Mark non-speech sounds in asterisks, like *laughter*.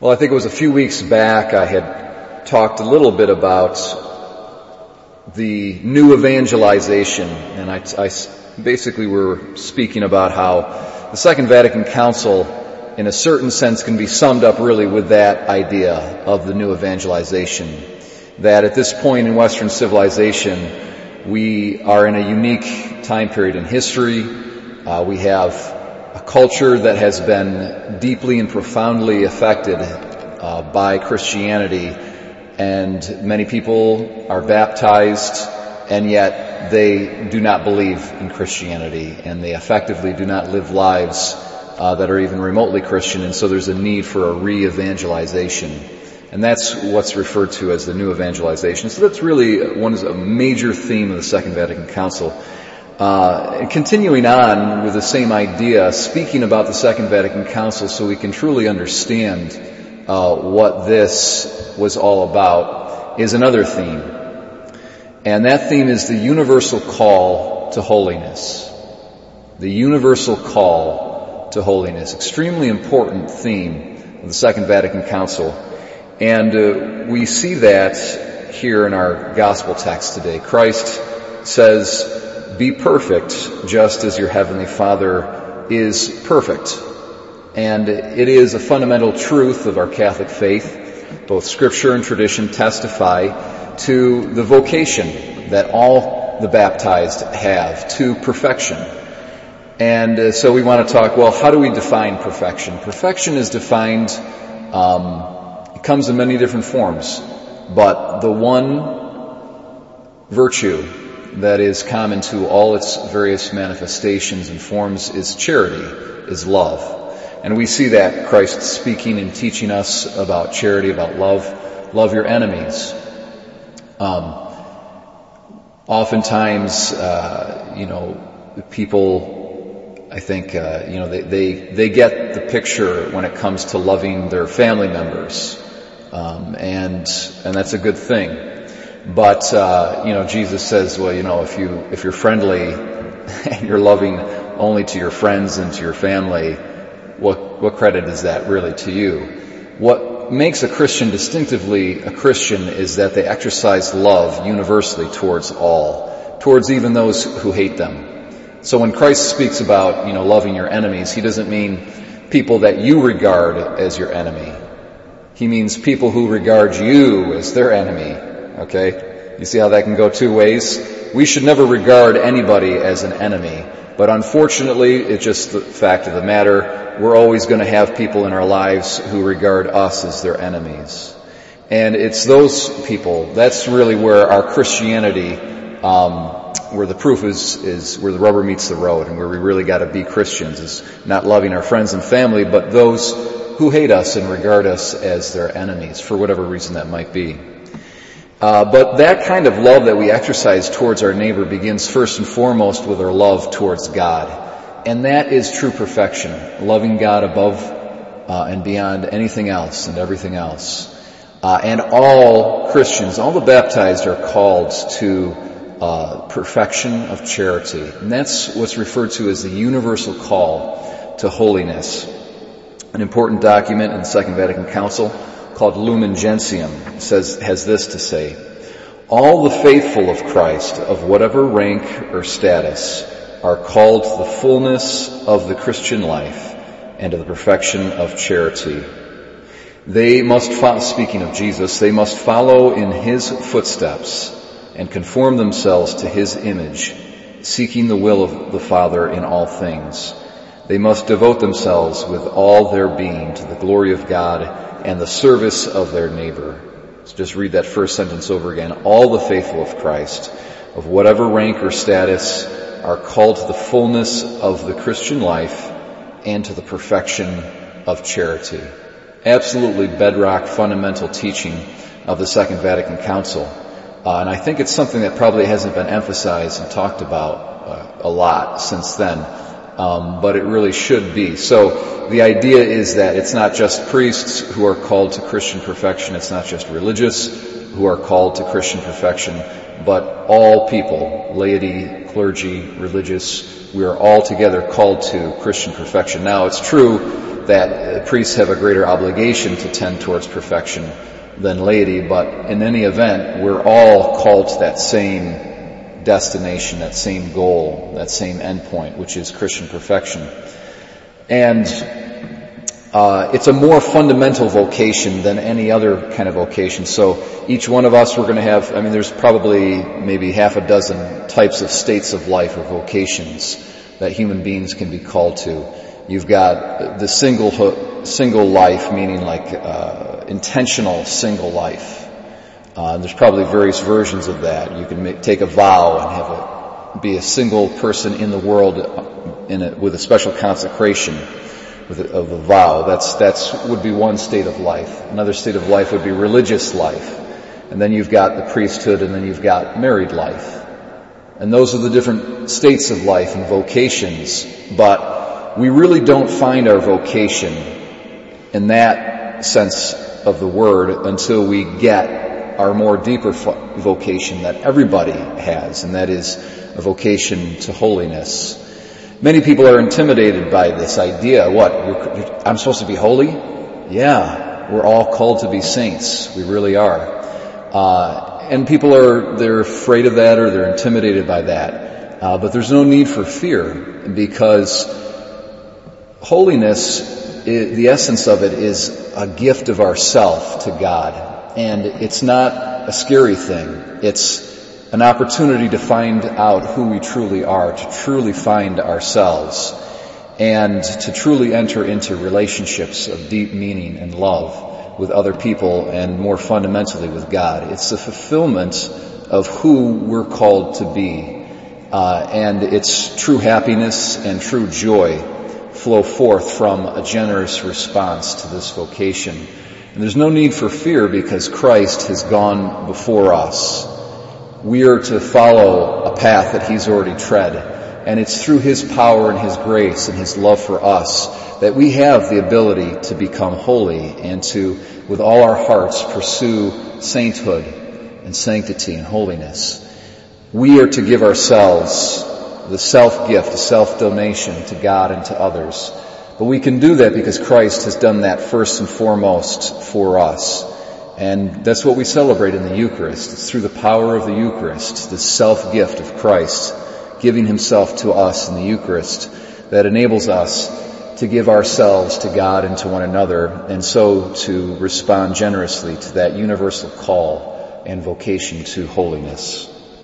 Well, I think it was a few weeks back I had talked a little bit about the new evangelization, and I, I basically were speaking about how the Second Vatican Council, in a certain sense, can be summed up really with that idea of the new evangelization. That at this point in Western civilization, we are in a unique time period in history. Uh, we have a culture that has been deeply and profoundly affected uh, by Christianity, and many people are baptized, and yet they do not believe in Christianity, and they effectively do not live lives uh, that are even remotely Christian, and so there's a need for a re-evangelization. And that's what's referred to as the new evangelization. So that's really one of a major theme of the Second Vatican Council. Uh, continuing on with the same idea, speaking about the Second Vatican Council so we can truly understand uh, what this was all about, is another theme. And that theme is the universal call to holiness. The universal call to holiness. Extremely important theme of the Second Vatican Council. And uh, we see that here in our gospel text today. Christ says, be perfect just as your heavenly Father is perfect. And it is a fundamental truth of our Catholic faith. Both scripture and tradition testify to the vocation that all the baptized have to perfection. And uh, so we want to talk, well, how do we define perfection? Perfection is defined, um, it comes in many different forms, but the one virtue that is common to all its various manifestations and forms is charity, is love. And we see that Christ speaking and teaching us about charity, about love. Love your enemies. Um, oftentimes, uh, you know, people, I think, uh, you know, they, they, they get the picture when it comes to loving their family members. Um, and, and that's a good thing. But uh, you know, Jesus says, well, you know, if you if you're friendly *laughs* and you're loving only to your friends and to your family, what what credit is that really to you? What makes a Christian distinctively a Christian is that they exercise love universally towards all, towards even those who hate them. So when Christ speaks about, you know, loving your enemies, he doesn't mean people that you regard as your enemy. He means people who regard you as their enemy Okay? You see how that can go two ways? We should never regard anybody as an enemy. But unfortunately, it's just the fact of the matter, we're always going to have people in our lives who regard us as their enemies. And it's those people, that's really where our Christianity, um, where the proof is, is where the rubber meets the road and where we really gotta be Christians is not loving our friends and family, but those who hate us and regard us as their enemies for whatever reason that might be. Uh, but that kind of love that we exercise towards our neighbor begins first and foremost with our love towards God. And that is true perfection, loving God above uh, and beyond anything else and everything else. Uh, and all Christians, all the baptized are called to uh, perfection of charity. And that's what's referred to as the universal call to holiness. An important document in the Second Vatican Council called Lumen Gentium says, has this to say, all the faithful of Christ of whatever rank or status are called to the fullness of the Christian life and to the perfection of charity. They must follow, speaking of Jesus, they must follow in his footsteps and conform themselves to his image, seeking the will of the Father in all things. They must devote themselves with all their being to the glory of God and the service of their neighbor. Let's just read that first sentence over again. All the faithful of Christ, of whatever rank or status, are called to the fullness of the Christian life and to the perfection of charity. Absolutely bedrock fundamental teaching of the Second Vatican Council. Uh, and I think it's something that probably hasn't been emphasized and talked about uh, a lot since then um, but it really should be. So the idea is that it's not just priests who are called to Christian perfection, it's not just religious who are called to Christian perfection, but all people, laity, clergy, religious, we are all together called to Christian perfection. Now it's true that priests have a greater obligation to tend towards perfection than laity, but in any event, we're all called to that same destination, that same goal, that same endpoint, which is Christian perfection. And uh, it's a more fundamental vocation than any other kind of vocation. So each one of us, we're going to have. I mean, there's probably maybe half a dozen types of states of life or vocations that human beings can be called to. You've got the single single life, meaning like uh, intentional single life. Uh, there's probably various versions of that. You can make, take a vow and have be a single person in the world in a, with a special consecration a, of a vow. That's that's would be one state of life. Another state of life would be religious life, and then you've got the priesthood, and then you've got married life. And those are the different states of life and vocations. But we really don't find our vocation in that sense of the word until we get our more deeper vocation that everybody has, and that is a vocation to holiness. Many people are intimidated by this idea. What? I'm supposed to be holy? Yeah, we're all called to be saints. We really are. Uh, and people are, they're afraid of that or they're intimidated by that. Uh, but there's no need for fear because holiness, the essence of it is a gift of ourself to God. And it's not a scary thing. It's an opportunity to find out who we truly are, to truly find ourselves, and to truly enter into relationships of deep meaning and love with other people and more fundamentally with God. It's the fulfillment of who we're called to be. Uh, and its true happiness and true joy flow forth from a generous response to this vocation. And there's no need for fear because Christ has gone before us we are to follow a path that He's already tread. And it's through His power and His grace and His love for us that we have the ability to become holy and to, with all our hearts, pursue sainthood and sanctity and holiness. We are to give ourselves the self-gift, the self-donation to God and to others. But we can do that because Christ has done that first and foremost for us. And that's what we celebrate in the Eucharist. It's through the power of the Eucharist, the self-gift of Christ, giving himself to us in the Eucharist, that enables us to give ourselves to God and to one another, and so to respond generously to that universal call and vocation to holiness.